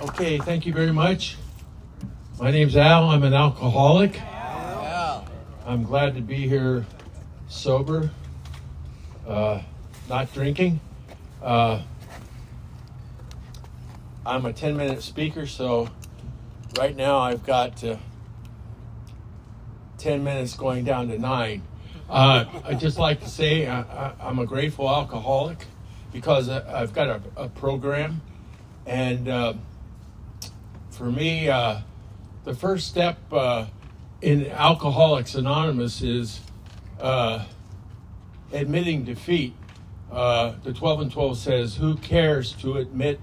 Okay, thank you very much. My name's Al. I'm an alcoholic. I'm glad to be here sober, uh, not drinking. Uh, I'm a 10 minute speaker, so right now I've got uh, 10 minutes going down to nine. Uh, I'd just like to say I, I, I'm a grateful alcoholic because I, I've got a, a program, and uh, for me, uh, the first step uh, in Alcoholics Anonymous is uh, admitting defeat. Uh, the 12 and 12 says, Who cares to admit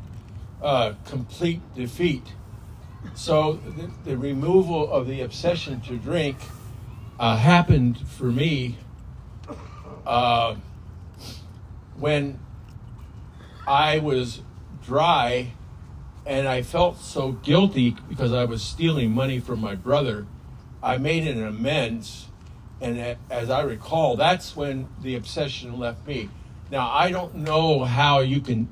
uh, complete defeat? So the, the removal of the obsession to drink uh, happened for me when I was dry and I felt so guilty because I was stealing money from my brother. I made an amends, and as I recall, that's when the obsession left me. Now, I don't know how you can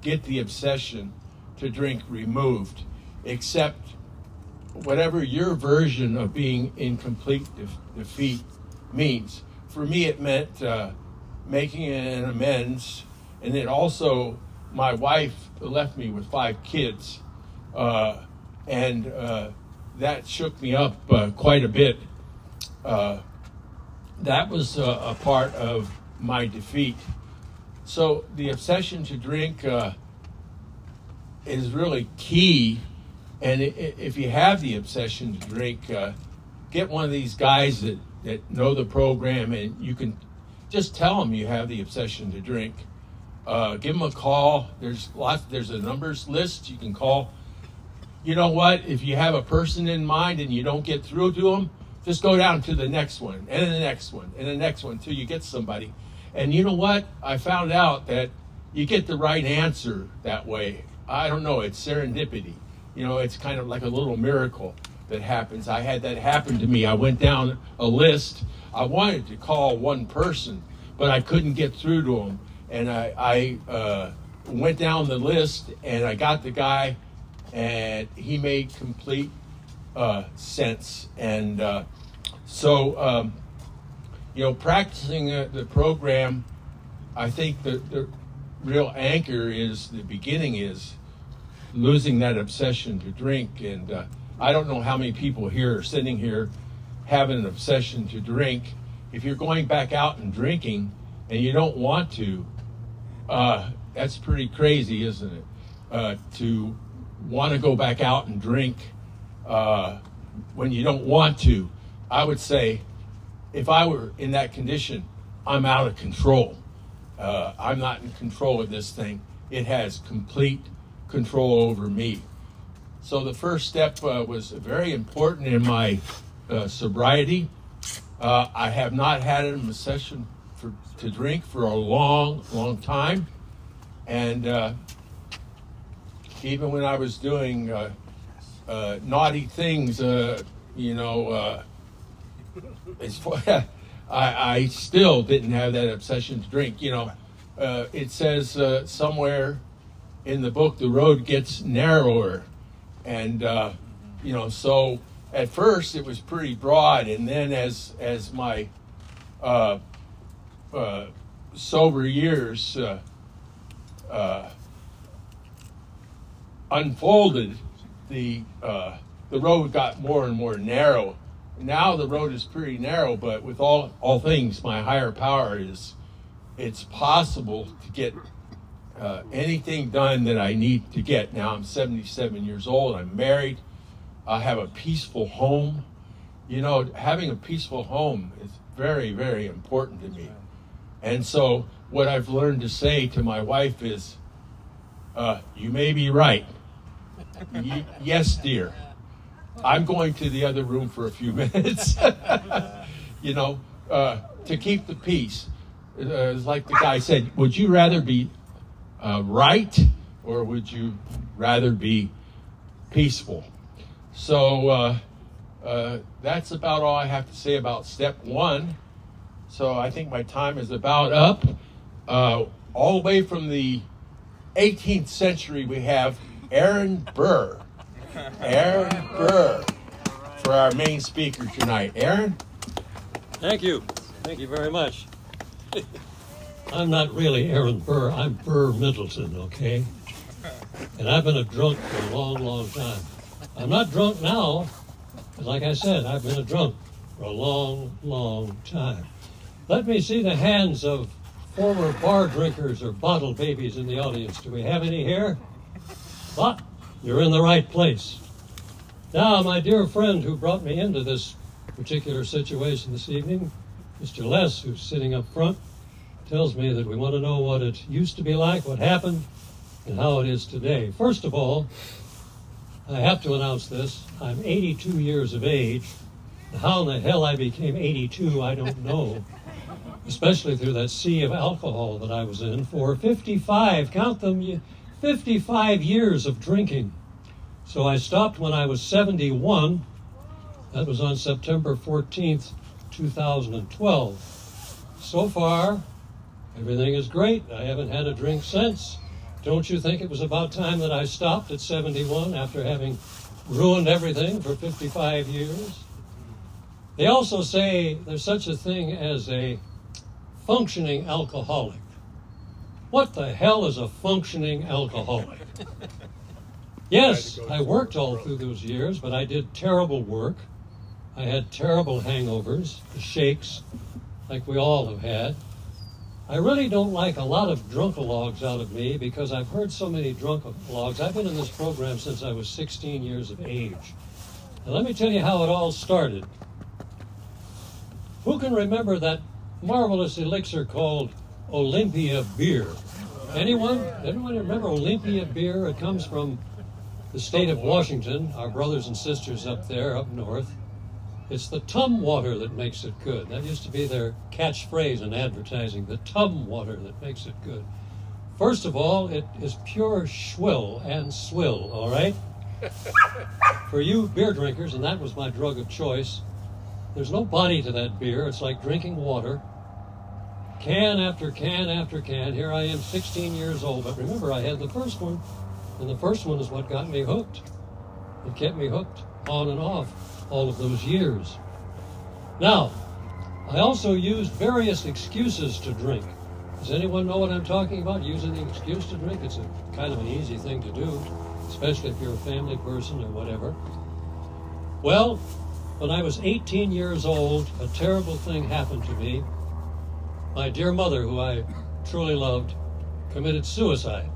get the obsession to drink removed, except whatever your version of being in complete def- defeat means. For me, it meant uh, making an amends, and it also, my wife left me with five kids, uh, and uh, that shook me up uh, quite a bit. Uh, that was uh, a part of my defeat. So the obsession to drink uh, is really key. And if you have the obsession to drink, get one of these guys that, that know the program and you can just tell them you have the obsession to drink. Uh, give them a call. There's lots. There's a numbers list you can call. You know what? If you have a person in mind and you don't get through to them, just go down to the next one and the next one and the next one until you get somebody. And you know what? I found out that you get the right answer that way. I don't know. It's serendipity. You know, it's kind of like a little miracle that happens. I had that happen to me. I went down a list. I wanted to call one person, but I couldn't get through to him. And I, I uh, went down the list and I got the guy, and he made complete uh, sense. And uh, so, um, you know, practicing the program, I think the, the real anchor is the beginning is losing that obsession to drink. And uh, I don't know how many people here are sitting here having an obsession to drink. If you're going back out and drinking and you don't want to, uh, that's pretty crazy, isn't it? Uh, to want to go back out and drink uh, when you don't want to. I would say, if I were in that condition, I'm out of control. Uh, I'm not in control of this thing. It has complete control over me. So the first step uh, was very important in my uh, sobriety. I have not had an obsession for, to drink for a long, long time. And uh, even when I was doing uh, uh, naughty things, uh, you know, uh, I, I still didn't have that obsession to drink. You know, uh, it says somewhere in the book, the road gets narrower. And, you know, so at first it was pretty broad. And then as, as my uh, sober years uh, uh, unfolded, the, uh, the road got more and more narrow. Now the road is pretty narrow, but with all, all things, my higher power is it's possible to get uh, anything done that I need to get. Now I'm 77 years old. I'm married. I have a peaceful home. You know, having a peaceful home is very, very important to me. And so, what I've learned to say to my wife is, uh, "You may be right. Y- yes, dear. I'm going to the other room for a few minutes. you know, uh, to keep the peace." Uh, it's like the guy said, "Would you rather be uh, right or would you rather be peaceful?" So uh, uh, that's about all I have to say about step one. So I think my time is about up. Uh, all the way from the 18th century, we have Aaron Burr. Aaron Burr for our main speaker tonight. Aaron? Thank you. Thank you very much. I'm not really Aaron Burr. I'm Burr Middleton, okay? And I've been a drunk for a long, long time. I'm not drunk now. but Like I said, I've been a drunk for a long, long time. Let me see the hands of former bar drinkers or bottle babies in the audience. Do we have any here? But you're in the right place. Now, my dear friend who brought me into this particular situation this evening, Mr. Les, who's sitting up front, tells me that we want to know what it used to be like, what happened, and how it is today. First of all, I have to announce this. I'm 82 years of age. How in the hell I became 82, I don't know. Especially through that sea of alcohol that I was in for 55, count them, 55 years of drinking. So I stopped when I was 71. That was on September 14th, 2012. So far, everything is great. I haven't had a drink since. Don't you think it was about time that I stopped at 71 after having ruined everything for 55 years? They also say there's such a thing as a functioning alcoholic. What the hell is a functioning alcoholic? Yes, I worked all through those years, but I did terrible work. I had terrible hangovers, the shakes, like we all have had. I really don't like a lot of drunkalogs out of me because I've heard so many drunkalogs. I've been in this program since I was 16 years of age. And let me tell you how it all started. Who can remember that marvelous elixir called Olympia beer? Anyone? Anyone remember Olympia beer? It comes from the state of Washington, our brothers and sisters up there, up north. It's the Tumwater that makes it good. That used to be their catchphrase in advertising the Tumwater that makes it good. First of all, it is pure schwill and swill, all right? For you beer drinkers, and that was my drug of choice, there's no body to that beer. It's like drinking water. Can after can after can. Here I am, 16 years old. But remember, I had the first one, and the first one is what got me hooked. It kept me hooked on and off all of those years. Now, I also used various excuses to drink. Does anyone know what I'm talking about? Using the excuse to drink? It's a kind of an easy thing to do, especially if you're a family person or whatever. Well, when I was 18 years old, a terrible thing happened to me. My dear mother, who I truly loved, committed suicide.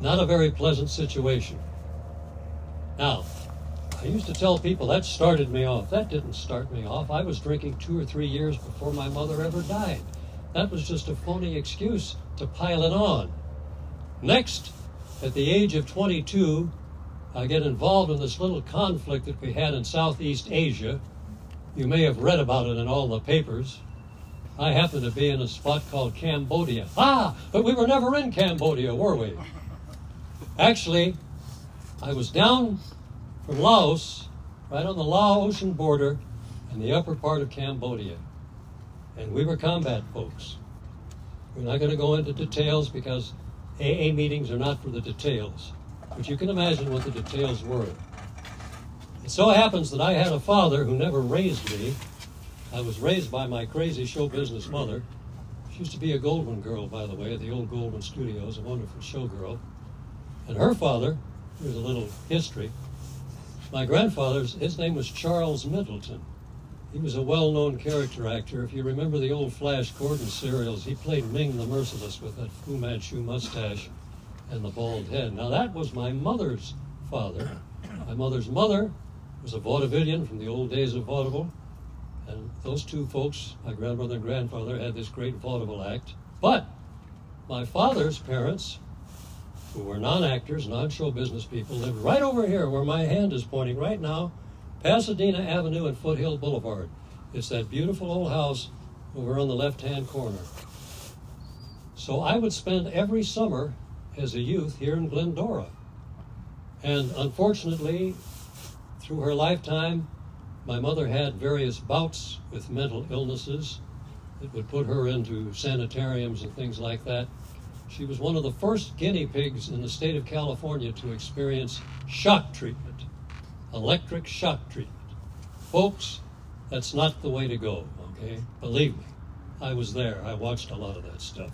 Not a very pleasant situation. Now, I used to tell people that started me off. That didn't start me off. I was drinking two or three years before my mother ever died. That was just a phony excuse to pile it on. Next, at the age of 22, I get involved in this little conflict that we had in Southeast Asia. You may have read about it in all the papers. I happened to be in a spot called Cambodia. Ah, but we were never in Cambodia, were we? Actually, I was down from Laos, right on the Laotian border in the upper part of Cambodia. And we were combat folks. We're not going to go into details because AA meetings are not for the details. But you can imagine what the details were. It so happens that I had a father who never raised me. I was raised by my crazy show business mother. She used to be a Goldwyn girl, by the way, at the old Goldwyn Studios, a wonderful showgirl. And her father, here's a little history. My grandfather's, his name was Charles Middleton. He was a well known character actor. If you remember the old Flash Gordon serials, he played Ming the Merciless with that Fu Manchu mustache and the bald head. Now, that was my mother's father. My mother's mother was a vaudevillian from the old days of vaudeville. And those two folks, my grandmother and grandfather, had this great vaudeville act. But my father's parents, who were non actors, non show business people, lived right over here where my hand is pointing right now, Pasadena Avenue and Foothill Boulevard. It's that beautiful old house over on the left hand corner. So I would spend every summer as a youth here in Glendora. And unfortunately, through her lifetime, my mother had various bouts with mental illnesses that would put her into sanitariums and things like that. She was one of the first guinea pigs in the state of California to experience shock treatment, electric shock treatment. Folks, that's not the way to go, okay? Believe me, I was there. I watched a lot of that stuff.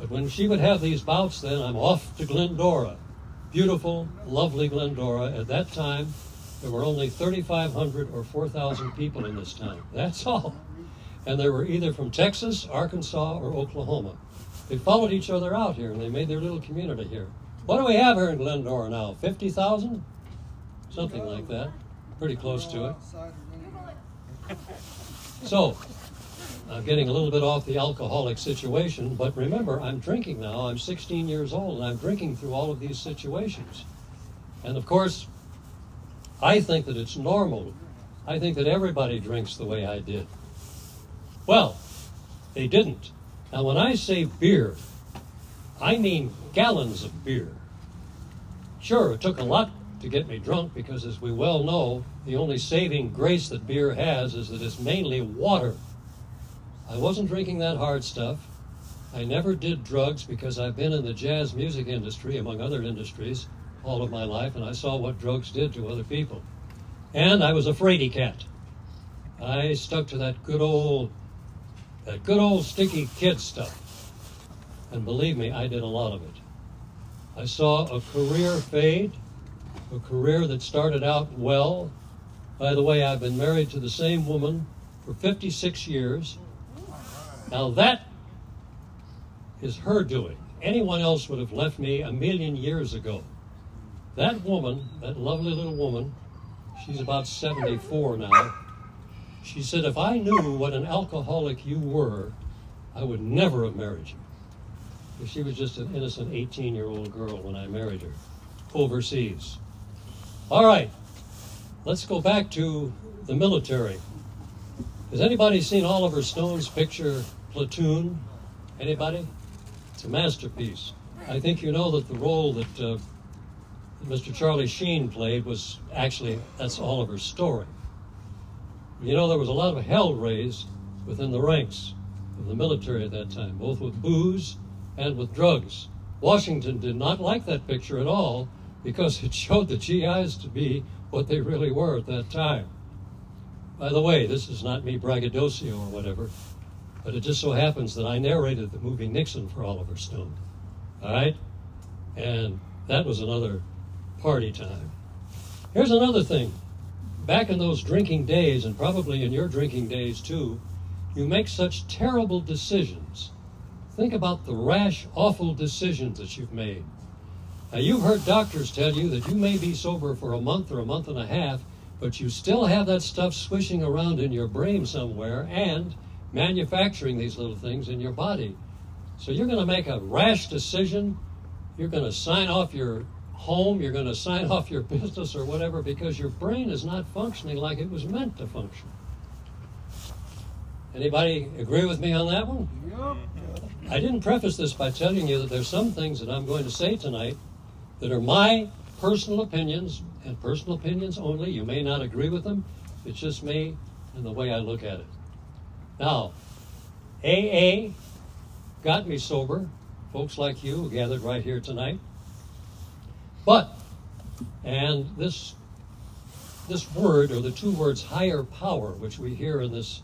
But when she would have these bouts, then I'm off to Glendora. Beautiful, lovely Glendora. At that time, there were only 3,500 or 4,000 people in this town. That's all. And they were either from Texas, Arkansas, or Oklahoma. They followed each other out here and they made their little community here. What do we have here in Glendora now? 50,000? Something like that. Pretty close to it. So, I'm getting a little bit off the alcoholic situation, but remember, I'm drinking now. I'm 16 years old and I'm drinking through all of these situations. And of course, I think that it's normal. I think that everybody drinks the way I did. Well, they didn't. Now, when I say beer, I mean gallons of beer. Sure, it took a lot to get me drunk because, as we well know, the only saving grace that beer has is that it's mainly water. I wasn't drinking that hard stuff. I never did drugs because I've been in the jazz music industry, among other industries, all of my life, and I saw what drugs did to other people. And I was a fraidy cat. I stuck to that good old that good old sticky kid stuff. And believe me, I did a lot of it. I saw a career fade, a career that started out well. By the way, I've been married to the same woman for 56 years. Now that is her doing. Anyone else would have left me a million years ago. That woman, that lovely little woman, she's about 74 now. She said, If I knew what an alcoholic you were, I would never have married you. She was just an innocent 18 year old girl when I married her overseas. All right, let's go back to the military. Has anybody seen Oliver Stone's picture, Platoon? Anybody? It's a masterpiece. I think you know that the role that uh, Mr. Charlie Sheen played was actually, that's Oliver's story. You know, there was a lot of hell raised within the ranks of the military at that time, both with booze and with drugs. Washington did not like that picture at all because it showed the GIs to be what they really were at that time. By the way, this is not me braggadocio or whatever, but it just so happens that I narrated the movie Nixon for Oliver Stone. All right? And that was another party time. Here's another thing back in those drinking days, and probably in your drinking days too, you make such terrible decisions. Think about the rash, awful decisions that you've made. Now, you've heard doctors tell you that you may be sober for a month or a month and a half, but you still have that stuff swishing around in your brain somewhere and manufacturing these little things in your body. So you're going to make a rash decision. You're going to sign off your home, you're going to sign off your business or whatever because your brain is not functioning like it was meant to function. Anybody agree with me on that one? I didn't preface this by telling you that there's some things that I'm going to say tonight that are my personal opinions and personal opinions only. You may not agree with them. It's just me and the way I look at it. Now, AA got me sober. Folks like you gathered right here tonight. But, and this this word or the two words higher power, which we hear in this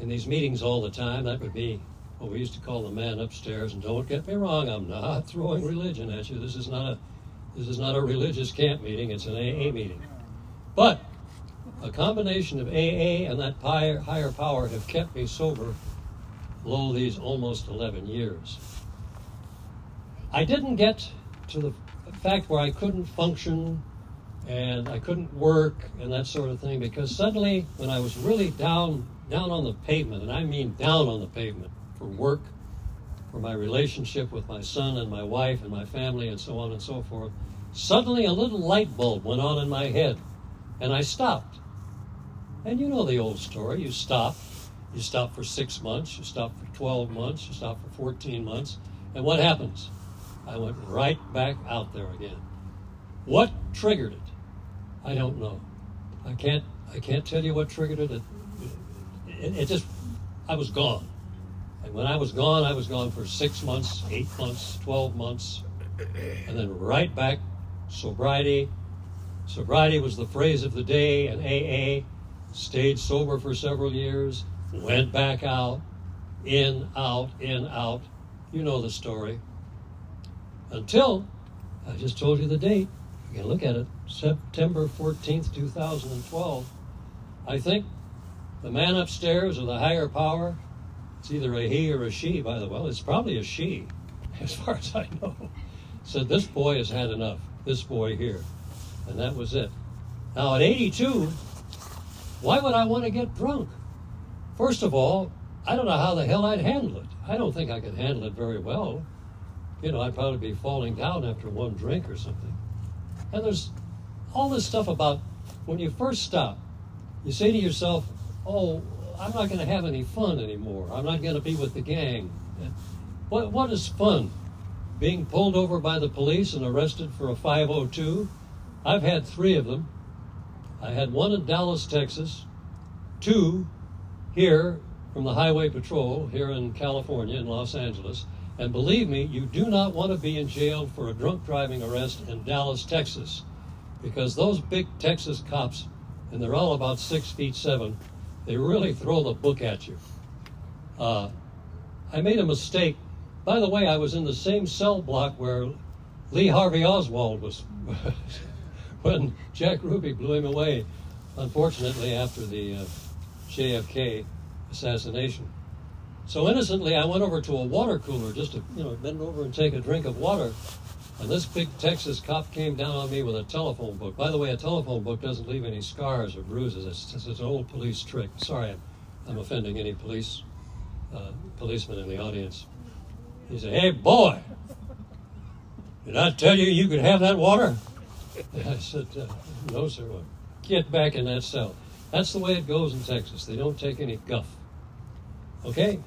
in these meetings all the time, that would be what we used to call the man upstairs. And don't get me wrong, I'm not throwing religion at you. This is not a this is not a religious camp meeting, it's an AA meeting. But a combination of AA and that higher, power have kept me sober, lo, these almost 11 years. I didn't get to the fact where I couldn't function and I couldn't work and that sort of thing because suddenly when I was really down down on the pavement and I mean down on the pavement for work for my relationship with my son and my wife and my family and so on and so forth suddenly a little light bulb went on in my head and I stopped and you know the old story you stop you stop for 6 months you stop for 12 months you stop for 14 months and what happens I went right back out there again. What triggered it? I don't know. I can't. I can't tell you what triggered it. It, it, it just. I was gone, And when I was gone, I was gone for six months, eight months, 12 months, and then right back sobriety. Sobriety was the phrase of the day in AA. Stayed sober for several years, went back out, in, out, in, out. You know the story. Until I just told you the date. You can look at it September 14th, 2012. I think the man upstairs or the higher power, it's either a he or a she, by the way. Well, it's probably a she, as far as I know. Said, This boy has had enough. This boy here. And that was it. Now, at 82, why would I want to get drunk? First of all, I don't know how the hell I'd handle it. I don't think I could handle it very well. You know, I'd probably be falling down after one drink or something. And there's all this stuff about when you first stop, you say to yourself, oh, I'm not going to have any fun anymore. I'm not going to be with the gang. What, what is fun? Being pulled over by the police and arrested for a 502? I've had three of them. I had one in Dallas, Texas, two here from the Highway Patrol here in California, in Los Angeles. And believe me, you do not want to be in jail for a drunk driving arrest in Dallas, Texas, because those big Texas cops, and they're all about six feet seven, they really throw the book at you. Uh, I made a mistake. By the way, I was in the same cell block where Lee Harvey Oswald was when Jack Ruby blew him away, unfortunately, after the uh, JFK assassination. So innocently, I went over to a water cooler just to, you know, bend over and take a drink of water. And this big Texas cop came down on me with a telephone book. By the way, a telephone book doesn't leave any scars or bruises. It's, it's an old police trick. Sorry, I'm, I'm offending any police uh, policeman in the audience. He said, "Hey, boy, did I tell you you could have that water?" I said, uh, "No, sir. Get back in that cell." That's the way it goes in Texas. They don't take any guff. Okay?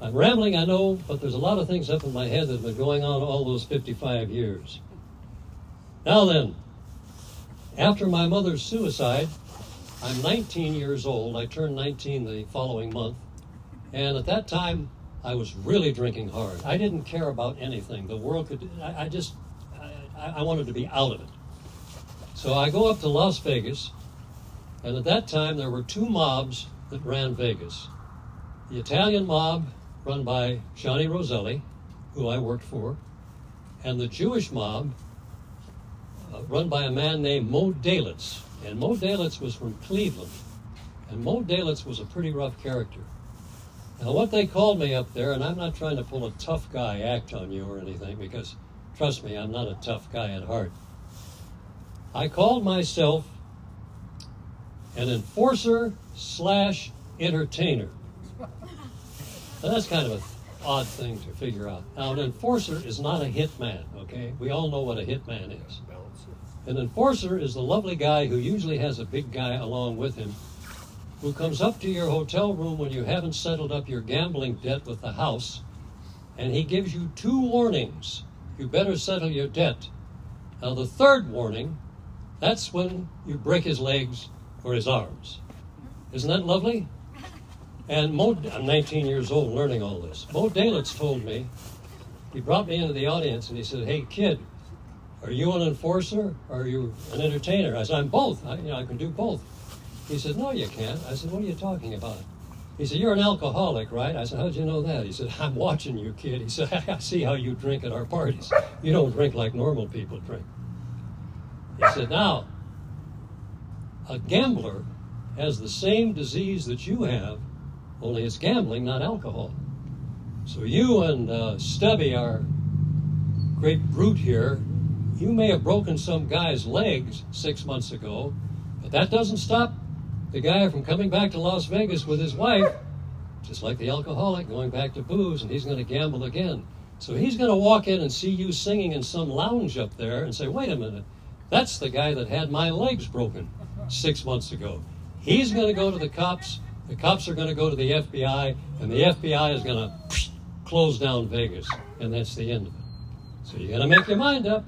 I'm rambling, I know, but there's a lot of things up in my head that have been going on all those 55 years. Now then, after my mother's suicide, I'm 19 years old. I turned 19 the following month. And at that time, I was really drinking hard. I didn't care about anything. The world could, I, I just, I, I wanted to be out of it. So I go up to Las Vegas, and at that time, there were two mobs that ran Vegas the Italian mob run by Johnny Roselli, who I worked for, and the Jewish mob uh, run by a man named Moe Dalitz. And Moe Dalitz was from Cleveland. And Moe Dalitz was a pretty rough character. Now, what they called me up there, and I'm not trying to pull a tough guy act on you or anything, because trust me, I'm not a tough guy at heart. I called myself an enforcer slash entertainer. Now, that's kind of an odd thing to figure out. Now, an enforcer is not a hitman, okay? We all know what a hitman is. An enforcer is the lovely guy who usually has a big guy along with him who comes up to your hotel room when you haven't settled up your gambling debt with the house and he gives you two warnings. You better settle your debt. Now, the third warning, that's when you break his legs or his arms. Isn't that lovely? And Moe, I'm 19 years old learning all this. Moe Dalitz told me, he brought me into the audience and he said, Hey, kid, are you an enforcer or are you an entertainer? I said, I'm both. I, you know, I can do both. He said, No, you can't. I said, What are you talking about? He said, You're an alcoholic, right? I said, How'd you know that? He said, I'm watching you, kid. He said, I see how you drink at our parties. You don't drink like normal people drink. He said, Now, a gambler has the same disease that you have only it's gambling, not alcohol. So you and uh, Stubby, our great brute here, you may have broken some guy's legs six months ago, but that doesn't stop the guy from coming back to Las Vegas with his wife, just like the alcoholic going back to booze, and he's going to gamble again. So he's going to walk in and see you singing in some lounge up there and say, wait a minute, that's the guy that had my legs broken six months ago. He's going to go to the cops the cops are going to go to the FBI, and the FBI is going to close down Vegas, and that's the end of it. So you got to make your mind up.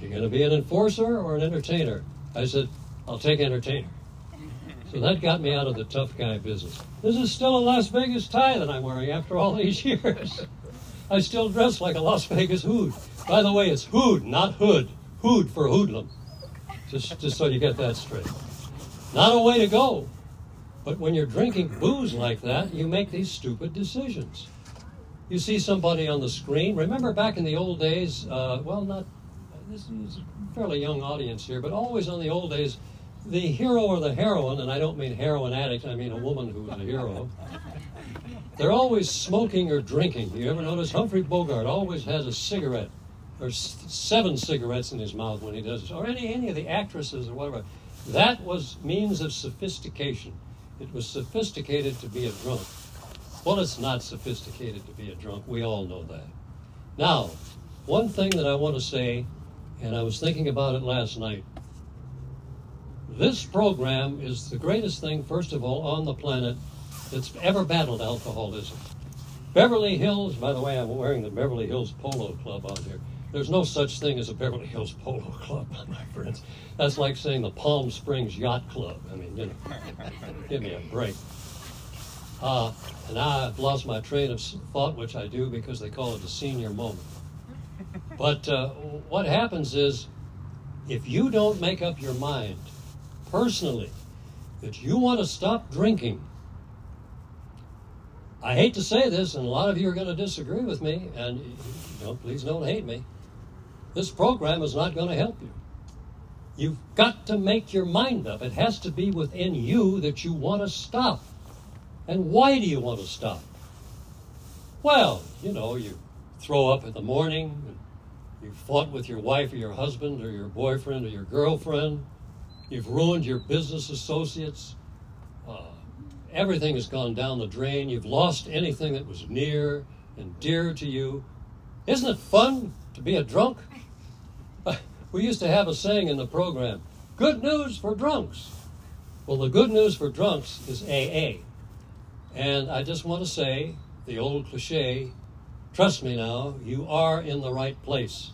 You're going to be an enforcer or an entertainer. I said, I'll take entertainer. So that got me out of the tough guy business. This is still a Las Vegas tie that I'm wearing after all these years. I still dress like a Las Vegas hood. By the way, it's hood, not hood. Hood for hoodlum. Just, just so you get that straight. Not a way to go. But when you're drinking booze like that, you make these stupid decisions. You see somebody on the screen. Remember back in the old days, uh, well, not, this is a fairly young audience here, but always on the old days, the hero or the heroine, and I don't mean heroin addict, I mean a woman who's a hero, they're always smoking or drinking. You ever notice Humphrey Bogart always has a cigarette or seven cigarettes in his mouth when he does this, or any, any of the actresses or whatever. That was means of sophistication. It was sophisticated to be a drunk. Well, it's not sophisticated to be a drunk. We all know that. Now, one thing that I want to say, and I was thinking about it last night. This program is the greatest thing, first of all, on the planet that's ever battled alcoholism. Beverly Hills, by the way, I'm wearing the Beverly Hills Polo Club on here. There's no such thing as a Beverly Hills Polo Club, my friends. That's like saying the Palm Springs Yacht Club. I mean, you know, give me a break. Uh, and I've lost my train of thought, which I do because they call it a senior moment. But uh, what happens is, if you don't make up your mind personally that you want to stop drinking, I hate to say this, and a lot of you are going to disagree with me, and know, please don't hate me. This program is not going to help you. You've got to make your mind up. It has to be within you that you want to stop. And why do you want to stop? Well, you know, you throw up in the morning, and you fought with your wife or your husband or your boyfriend or your girlfriend, you've ruined your business associates, uh, everything has gone down the drain, you've lost anything that was near and dear to you. Isn't it fun to be a drunk? We used to have a saying in the program good news for drunks. Well, the good news for drunks is AA. And I just want to say the old cliche trust me now, you are in the right place.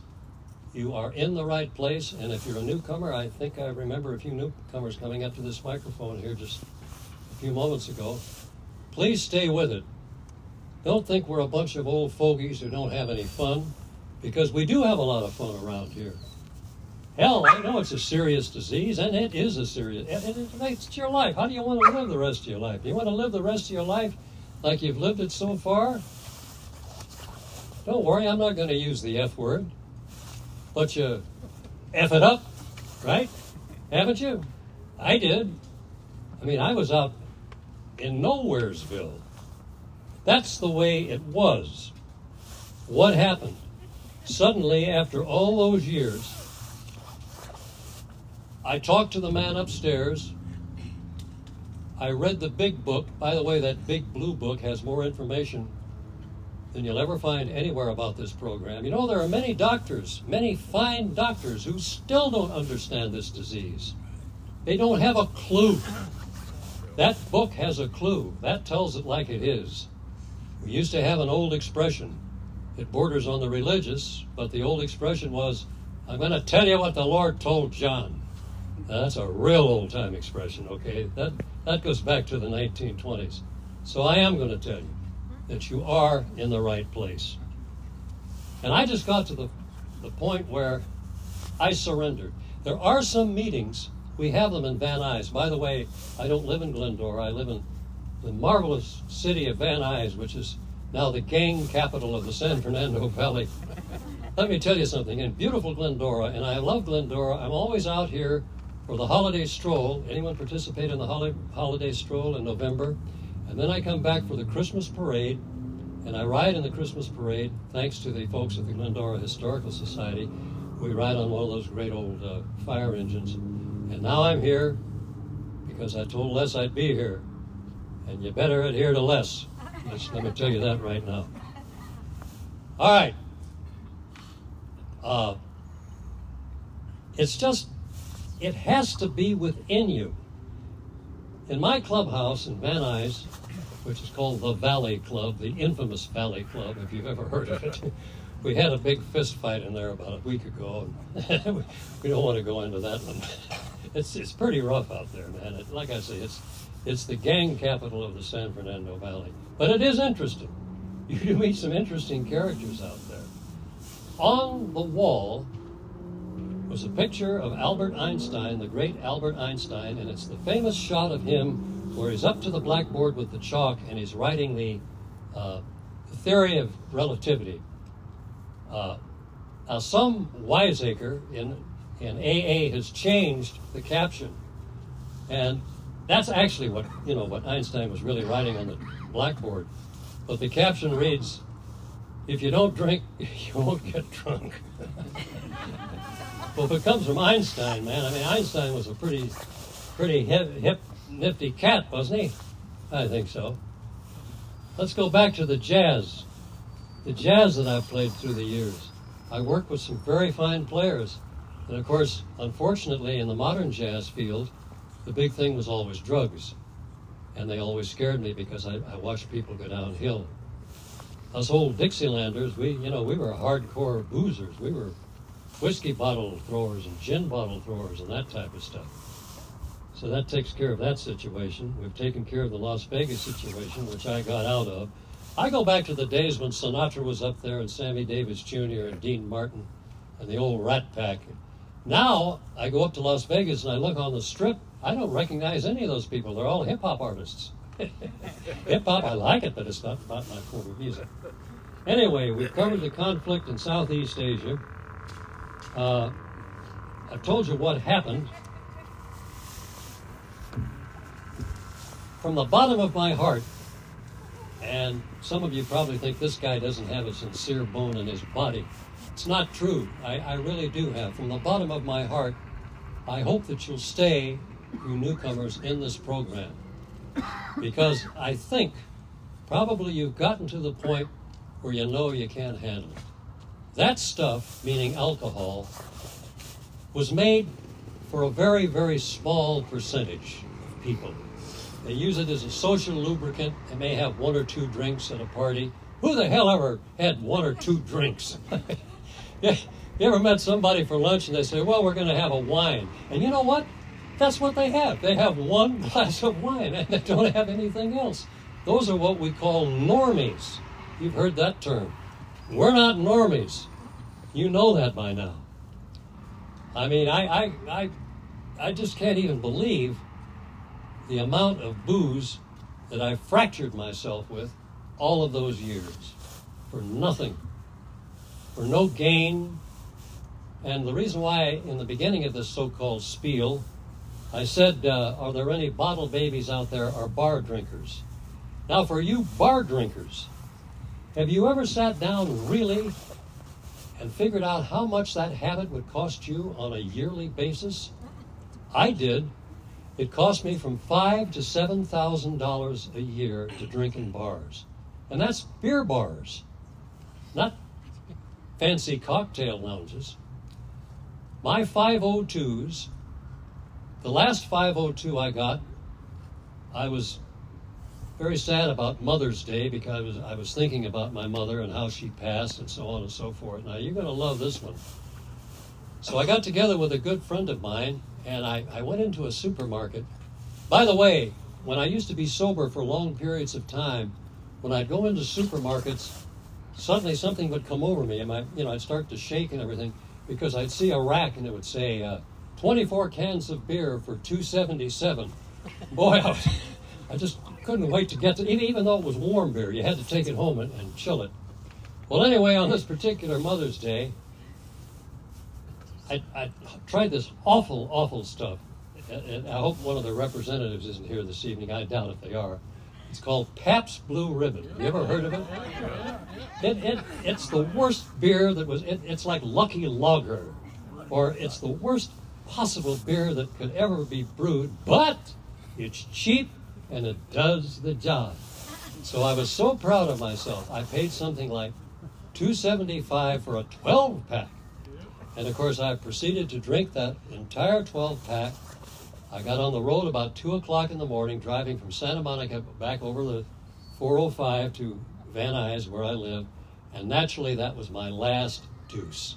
You are in the right place. And if you're a newcomer, I think I remember a few newcomers coming up to this microphone here just a few moments ago. Please stay with it. Don't think we're a bunch of old fogies who don't have any fun, because we do have a lot of fun around here. Hell, I know it's a serious disease, and it is a serious. It, it, it's your life. How do you want to live the rest of your life? Do You want to live the rest of your life like you've lived it so far? Don't worry, I'm not going to use the F word. But you F it up, right? Haven't you? I did. I mean, I was out in Nowheresville. That's the way it was. What happened? Suddenly, after all those years, I talked to the man upstairs. I read the big book. By the way, that big blue book has more information than you'll ever find anywhere about this program. You know, there are many doctors, many fine doctors, who still don't understand this disease. They don't have a clue. That book has a clue. That tells it like it is. We used to have an old expression. It borders on the religious, but the old expression was, I'm going to tell you what the Lord told John. That's a real old time expression, okay? That, that goes back to the 1920s. So I am going to tell you that you are in the right place. And I just got to the, the point where I surrendered. There are some meetings, we have them in Van Nuys. By the way, I don't live in Glendora, I live in the marvelous city of Van Nuys, which is now the gang capital of the San Fernando Valley. Let me tell you something. In beautiful Glendora, and I love Glendora, I'm always out here for the holiday stroll. Anyone participate in the holiday stroll in November? And then I come back for the Christmas parade, and I ride in the Christmas parade thanks to the folks at the Glendora Historical Society. We ride on one of those great old uh, fire engines. And now I'm here because I told Les I'd be here. And you better adhere to Les. Just, let me tell you that right now. All right. Uh, it's just it has to be within you. In my clubhouse in Van Nuys, which is called the Valley Club, the infamous Valley Club, if you've ever heard of it, we had a big fist fight in there about a week ago. we don't want to go into that one. it's it's pretty rough out there, man. It, like I say, it's it's the gang capital of the San Fernando Valley. But it is interesting. You do meet some interesting characters out there. On the wall was a picture of Albert Einstein, the great Albert Einstein, and it's the famous shot of him where he's up to the blackboard with the chalk and he's writing the, uh, theory of relativity. Uh, now, some wiseacre in, in AA has changed the caption, and that's actually what you know what Einstein was really writing on the blackboard. But the caption reads, "If you don't drink, you won't get drunk." well, if it comes from Einstein, man, I mean, Einstein was a pretty, pretty hip, hip, nifty cat, wasn't he? I think so. Let's go back to the jazz. The jazz that I've played through the years. I worked with some very fine players. And of course, unfortunately, in the modern jazz field, the big thing was always drugs. And they always scared me because I, I watched people go downhill. Us old Dixielanders, we, you know, we were hardcore boozers. We were whiskey bottle throwers and gin bottle throwers and that type of stuff. So that takes care of that situation. We've taken care of the Las Vegas situation, which I got out of. I go back to the days when Sinatra was up there and Sammy Davis Jr. and Dean Martin and the old Rat Pack. Now I go up to Las Vegas and I look on the strip. I don't recognize any of those people. They're all hip hop artists. hip hop, I like it, but it's not, not my form of music. Anyway, we've covered the conflict in Southeast Asia. Uh, I've told you what happened. From the bottom of my heart, and some of you probably think this guy doesn't have a sincere bone in his body. It's not true. I, I really do have. From the bottom of my heart, I hope that you'll stay, you newcomers, in this program. Because I think probably you've gotten to the point where you know you can't handle it. That stuff, meaning alcohol, was made for a very, very small percentage of people. They use it as a social lubricant. They may have one or two drinks at a party. Who the hell ever had one or two drinks? you ever met somebody for lunch and they say, Well, we're going to have a wine? And you know what? That's what they have. They have one glass of wine and they don't have anything else. Those are what we call normies. You've heard that term. We're not normies. You know that by now. I mean, I, I, I, I just can't even believe the amount of booze that I fractured myself with all of those years for nothing, for no gain. And the reason why, in the beginning of this so called spiel, I said, uh, Are there any bottle babies out there or bar drinkers? Now, for you bar drinkers, have you ever sat down really and figured out how much that habit would cost you on a yearly basis? I did. It cost me from five to seven thousand dollars a year to drink in bars, and that's beer bars, not fancy cocktail lounges. My 502s, the last 502 I got, I was very sad about Mother's Day because I was, I was thinking about my mother and how she passed and so on and so forth. Now, you're going to love this one. So I got together with a good friend of mine and I, I went into a supermarket. By the way, when I used to be sober for long periods of time, when I'd go into supermarkets, suddenly something would come over me, and my, you know, I'd start to shake and everything because I'd see a rack and it would say, uh, 24 cans of beer for 277. Boy, I, was, I, just couldn't wait to get to even, even though it was warm beer, you had to take it home and, and chill it. Well, anyway, on this particular Mother's Day, I, I tried this awful, awful stuff. And I hope one of the representatives isn't here this evening. I doubt if they are. It's called Pabst Blue Ribbon. You ever heard of it? It, it it's the worst beer that was. It, it's like Lucky Lager, or it's the worst possible beer that could ever be brewed. But it's cheap and it does the job. So I was so proud of myself. I paid something like 275 for a 12 pack. And of course, I proceeded to drink that entire 12 pack. I got on the road about 2 o'clock in the morning, driving from Santa Monica back over the 405 to Van Nuys, where I live. And naturally, that was my last deuce.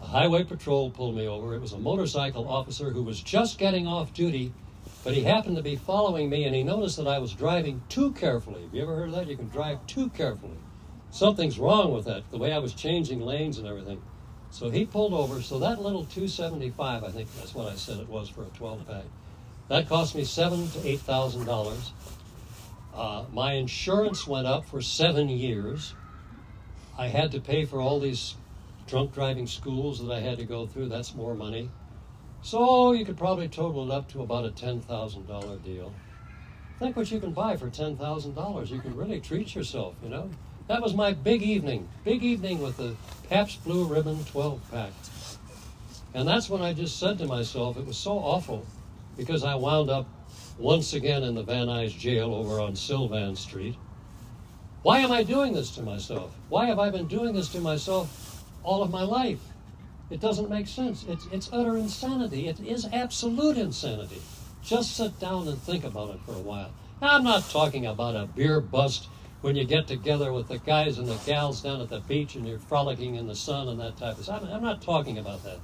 Uh, highway patrol pulled me over. It was a motorcycle officer who was just getting off duty, but he happened to be following me and he noticed that I was driving too carefully. Have you ever heard of that? You can drive too carefully. Something's wrong with that, the way I was changing lanes and everything. So he pulled over. So that little 275, I think that's what I said it was for a 12 pack. That cost me seven to eight thousand uh, dollars. My insurance went up for seven years. I had to pay for all these drunk driving schools that I had to go through. That's more money. So you could probably total it up to about a ten thousand dollar deal. Think what you can buy for ten thousand dollars. You can really treat yourself, you know. That was my big evening. Big evening with the Pabst Blue Ribbon 12 pack. And that's when I just said to myself, it was so awful because I wound up once again in the Van Nuys jail over on Sylvan Street. Why am I doing this to myself? Why have I been doing this to myself all of my life? It doesn't make sense. It's, it's utter insanity. It is absolute insanity. Just sit down and think about it for a while. Now, I'm not talking about a beer bust when you get together with the guys and the gals down at the beach and you're frolicking in the sun and that type of stuff. I'm, I'm not talking about that.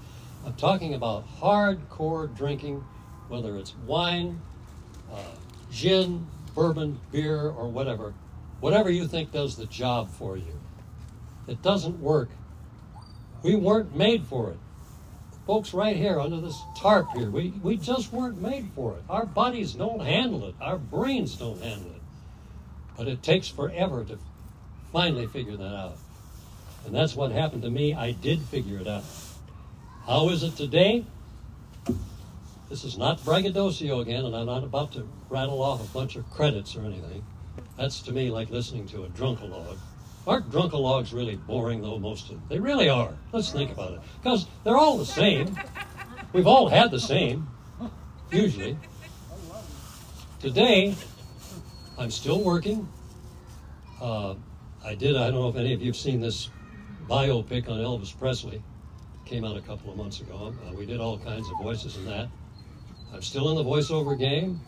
I'm talking about hardcore drinking, whether it's wine, uh, gin, bourbon, beer, or whatever. Whatever you think does the job for you. It doesn't work. We weren't made for it. Folks, right here under this tarp here, we, we just weren't made for it. Our bodies don't handle it, our brains don't handle it. But it takes forever to finally figure that out. And that's what happened to me. I did figure it out. How is it today? This is not braggadocio again, and I'm not about to rattle off a bunch of credits or anything. That's to me like listening to a drunkalogue. Aren't drunkalogues really boring, though, most of them? They really are. Let's think about it. Because they're all the same. We've all had the same, usually. Today, I'm still working. Uh, I did, I don't know if any of you have seen this biopic on Elvis Presley. Came out a couple of months ago. Uh, we did all kinds of voices in that. I'm still in the voiceover game.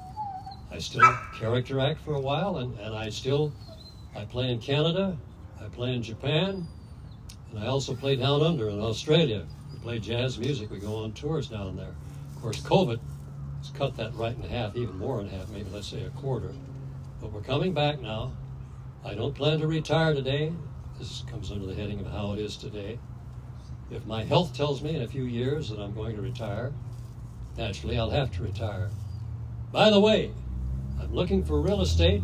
I still character act for a while, and, and I still I play in Canada, I play in Japan, and I also play down under in Australia. We play jazz music. We go on tours down there. Of course, COVID has cut that right in half, even more in half, maybe let's say a quarter. But we're coming back now. I don't plan to retire today. This comes under the heading of how it is today. If my health tells me in a few years that I'm going to retire, naturally I'll have to retire. By the way, I'm looking for real estate.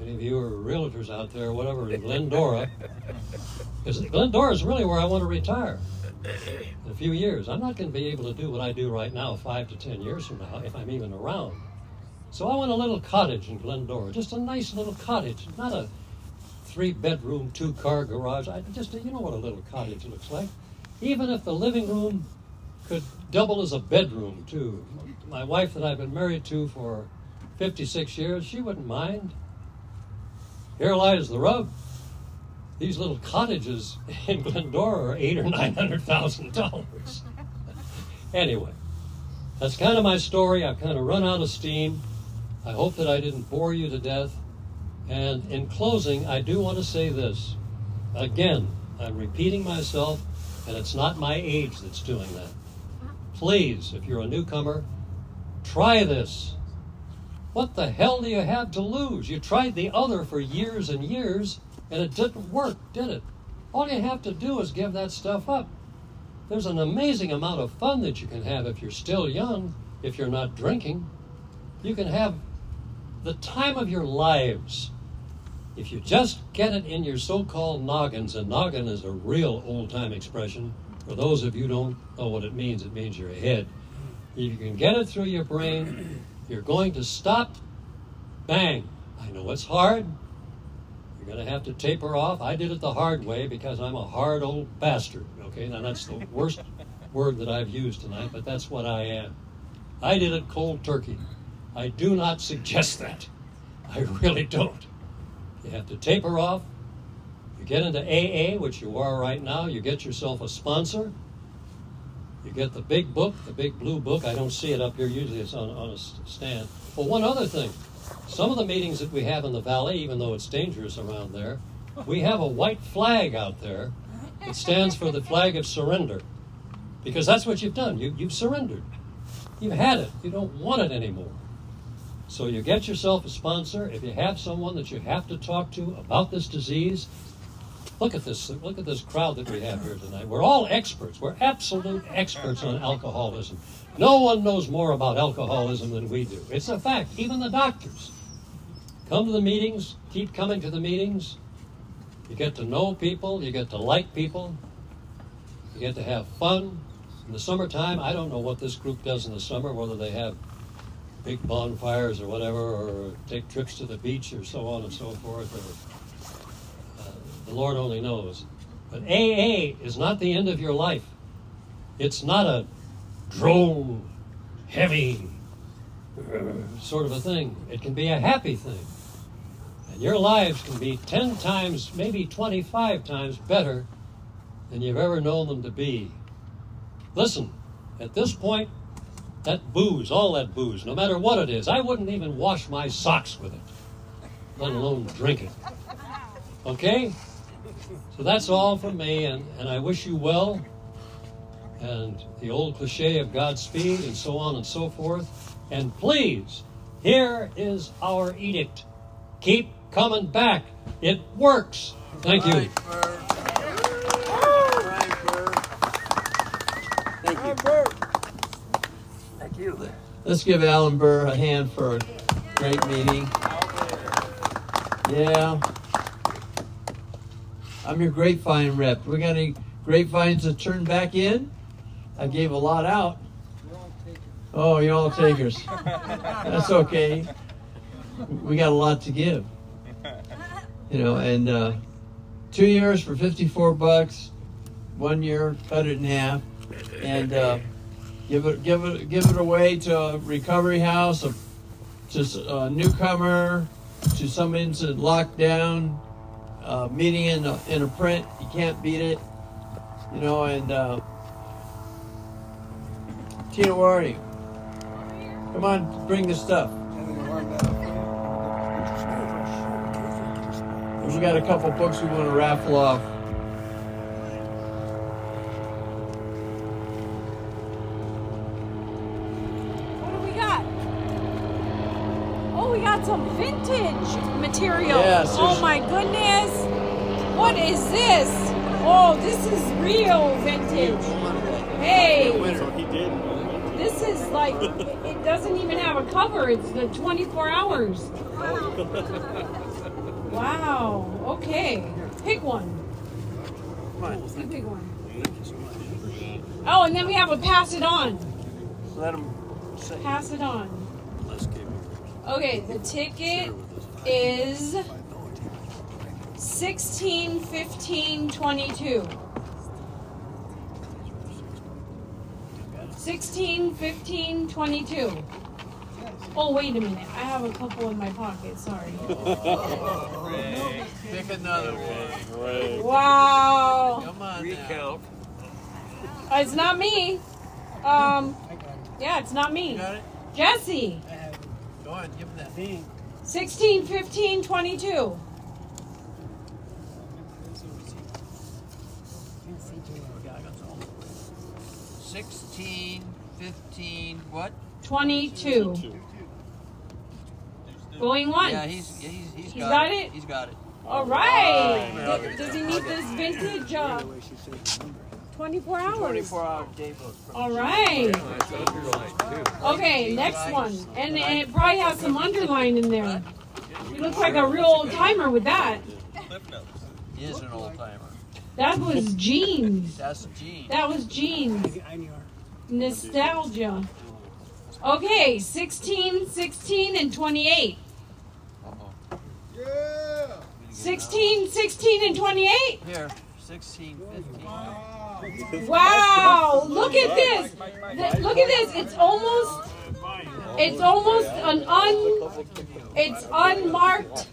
Any of you are realtors out there, whatever, in Glendora. Because Glendora is really where I want to retire in a few years. I'm not going to be able to do what I do right now five to ten years from now, if I'm even around. So I want a little cottage in Glendora, just a nice little cottage, not a three bedroom, two car garage. I just, you know what a little cottage looks like. Even if the living room could double as a bedroom, too. My wife that I've been married to for 56 years, she wouldn't mind. Here lies the rub. These little cottages in Glendora are eight or nine hundred thousand dollars. Anyway, that's kind of my story. I've kind of run out of steam. I hope that I didn't bore you to death. And in closing, I do want to say this. Again, I'm repeating myself, and it's not my age that's doing that. Uh-huh. Please, if you're a newcomer, try this. What the hell do you have to lose? You tried the other for years and years, and it didn't work, did it? All you have to do is give that stuff up. There's an amazing amount of fun that you can have if you're still young, if you're not drinking. You can have the time of your lives if you just get it in your so-called noggins, and noggin is a real old-time expression. For those of you who don't know what it means, it means your head. If you can get it through your brain, you're going to stop. Bang! I know it's hard. You're going to have to taper off. I did it the hard way because I'm a hard old bastard. Okay, now that's the worst word that I've used tonight, but that's what I am. I did it cold turkey. I do not suggest that. I really don't. You have to taper off. You get into AA, which you are right now. You get yourself a sponsor. You get the big book, the big blue book. I don't see it up here. Usually it's on, on a stand. Well, one other thing. Some of the meetings that we have in the valley, even though it's dangerous around there, we have a white flag out there. It stands for the flag of surrender. because that's what you've done. You, you've surrendered. You've had it. You don't want it anymore. So you get yourself a sponsor. If you have someone that you have to talk to about this disease, look at this. Look at this crowd that we have here tonight. We're all experts. We're absolute experts on alcoholism. No one knows more about alcoholism than we do. It's a fact. Even the doctors. Come to the meetings. Keep coming to the meetings. You get to know people. You get to like people. You get to have fun. In the summertime, I don't know what this group does in the summer, whether they have big bonfires or whatever, or take trips to the beach or so on and so forth. Or, the Lord only knows. But AA is not the end of your life. It's not a drone, heavy sort of a thing. It can be a happy thing. And your lives can be 10 times, maybe 25 times better than you've ever known them to be. Listen, at this point, that booze, all that booze, no matter what it is, I wouldn't even wash my socks with it, let alone drink it. Okay? So that's all from me, and, and I wish you well. And the old cliche of Godspeed and so on and so forth. And please, here is our edict. Keep coming back. It works. Thank you. Right, Burr. Right, Thank you. Thank you. Let's give Alan Burr a hand for a great meeting. Yeah. I'm your grapevine rep. We got any grapevines to turn back in? I gave a lot out. Oh, you're all takers. That's okay. We got a lot to give. You know, and uh, two years for 54 bucks, one year, cut it in half, and uh, give it give it give it away to a recovery house, a, to a newcomer, to that's in lockdown, uh, meeting in a, in a print. You can't beat it, you know. And uh, Tina, where are you? Come on, bring the stuff. We got a couple books we want to raffle off. What do we got? Oh, we got some vintage material. Yes, oh my goodness. What is this? Oh, this is real vintage. Hey, this is like, it it doesn't even have a cover. It's the 24 hours. Wow. Okay. Pick one. You pick one. Oh, and then we have a pass it on. Let him. Pass it on. Okay, the ticket is 16, 15, 22. 16, 15, 22. Oh, wait a minute. I have a couple in my pocket. Sorry. Pick another one. Wow. Come on now. Recount. It's not me. Um, yeah, it's not You me. got it? Jesse. Go on, give him that. 16, 15, 22. Sixteen, fifteen, what? 22. Going once. Yeah, he's he's he's, He's got, got it. it? He's got it. All right. Does, does he need this vintage uh, 24 hours? 24 hour day book. All right. Okay, next one. And, and it probably has some underline in there. You look like a real old timer with that. He is an old timer. That was jeans. That's Gene. That was jeans. Nostalgia. Okay, 16, 16, and 28. Uh-oh. 16, 16, and 28? Here, 16, 15. Wow! Look at this. Look at this. It's almost. It's almost an un. It's unmarked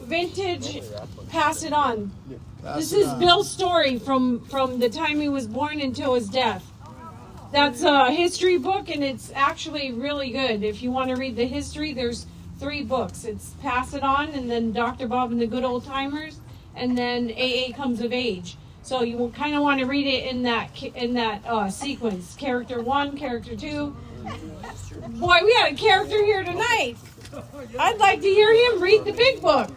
vintage. Pass it on. This is Bill's story from from the time he was born until his death. That's a history book, and it's actually really good. If you want to read the history, there's three books. It's Pass It On, and then Dr. Bob and the Good Old Timers, and then AA Comes of Age. So you will kind of want to read it in that in that uh, sequence. Character one, character two. Boy, we got a character here tonight. I'd like to hear him read the big book.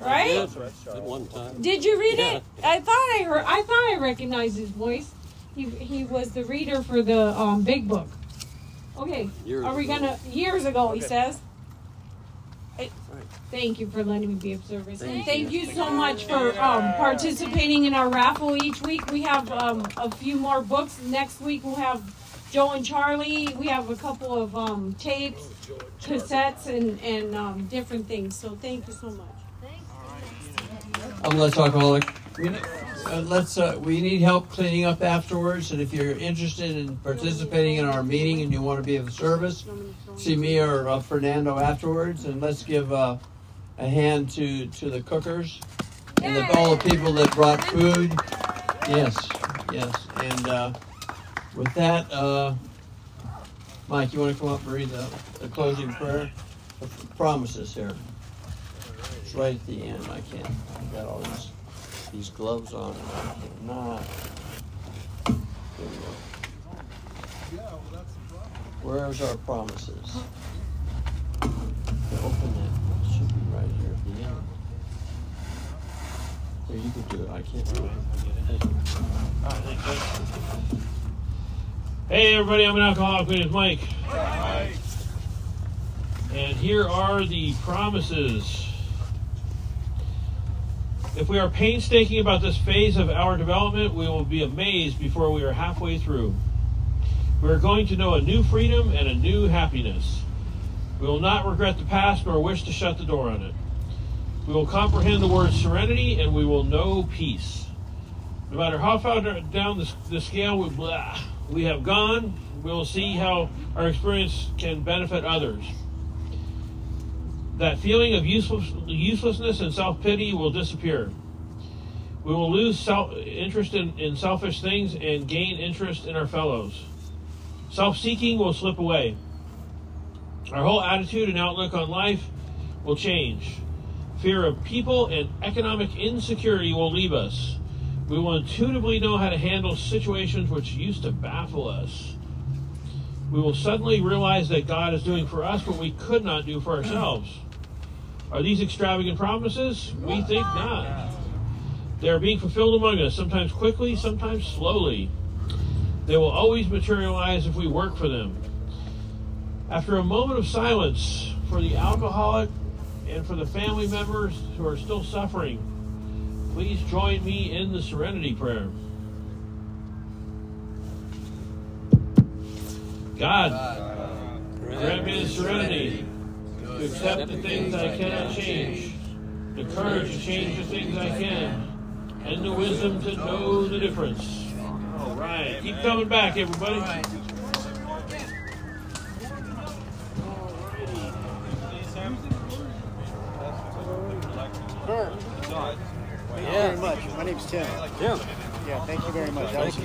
Right? At one time. Did you read it? I thought I heard. I thought I recognized his voice. He he was the reader for the um, big book. Okay, Years are we ago. gonna? Years ago, he says. I- Thank you for letting me be of service, and thank you so much for um, participating in our raffle each week. We have um, a few more books. Next week we'll have Joe and Charlie. We have a couple of um, tapes, cassettes, and and um, different things. So thank you so much. I'm Let's Alcoholic. Uh, let's, uh, we need help cleaning up afterwards, and if you're interested in participating in our meeting and you want to be of service, see me or uh, Fernando afterwards, and let's give uh, a hand to, to the cookers and the, all the people that brought food. Yes, yes. And uh, with that, uh, Mike, you want to come up and read the, the closing prayer? The promises here. It's right at the end. I can't. I got all these these gloves on. and I cannot. There we go. Yeah, well, that's the problem. Where's our promises? Open that. It should be right here at the end. There, you could do it. I can't do it. All right, thank you. Hey everybody, I'm an alcoholic. My name is Mike. And here are the promises. If we are painstaking about this phase of our development, we will be amazed before we are halfway through. We are going to know a new freedom and a new happiness. We will not regret the past nor wish to shut the door on it. We will comprehend the word serenity and we will know peace. No matter how far down the, the scale we, blah, we have gone, we will see how our experience can benefit others. That feeling of useless, uselessness and self pity will disappear. We will lose self, interest in, in selfish things and gain interest in our fellows. Self seeking will slip away. Our whole attitude and outlook on life will change. Fear of people and economic insecurity will leave us. We will intuitively know how to handle situations which used to baffle us. We will suddenly realize that God is doing for us what we could not do for ourselves. Are these extravagant promises? We think not. They are being fulfilled among us, sometimes quickly, sometimes slowly. They will always materialize if we work for them. After a moment of silence for the alcoholic and for the family members who are still suffering, please join me in the serenity prayer. God, grant me the serenity to accept the things I cannot change, the courage to change the things I can, and the wisdom to know the difference. All right, keep coming back, everybody. Thank you very much. My name's Tim. Tim. Yeah, thank you very much. Thank you.